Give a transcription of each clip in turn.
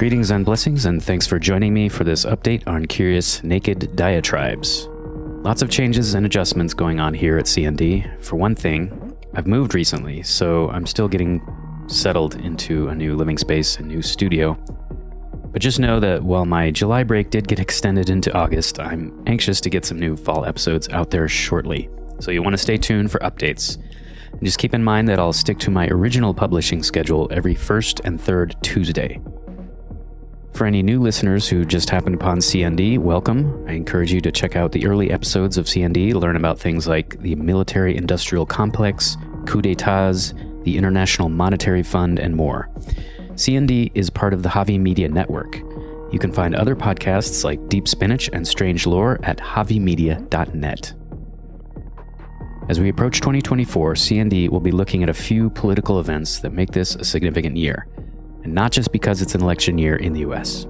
Greetings and blessings, and thanks for joining me for this update on Curious Naked Diatribes. Lots of changes and adjustments going on here at CND. For one thing, I've moved recently, so I'm still getting settled into a new living space and new studio. But just know that while my July break did get extended into August, I'm anxious to get some new fall episodes out there shortly. So you'll want to stay tuned for updates. And just keep in mind that I'll stick to my original publishing schedule every first and third Tuesday. For any new listeners who just happened upon CND, welcome. I encourage you to check out the early episodes of CND learn about things like the military industrial complex, coup d'etats, the International Monetary Fund, and more. CND is part of the Javi Media Network. You can find other podcasts like Deep Spinach and Strange Lore at javimedia.net. As we approach 2024, CND will be looking at a few political events that make this a significant year, and not just because it's an election year in the US.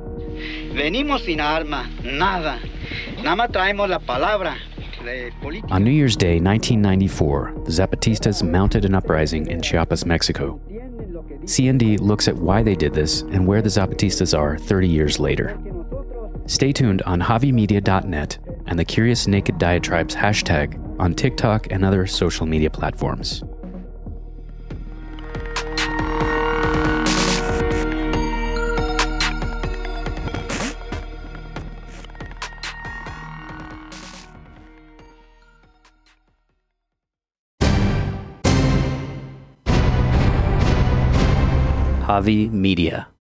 Venimos sin arma, nada. Nada más traemos la palabra. On New Year's Day 1994, the Zapatistas mounted an uprising in Chiapas, Mexico. CND looks at why they did this and where the Zapatistas are 30 years later. Stay tuned on javimedia.net and the Curious Naked Diatribes hashtag on TikTok and other social media platforms. Javi Media.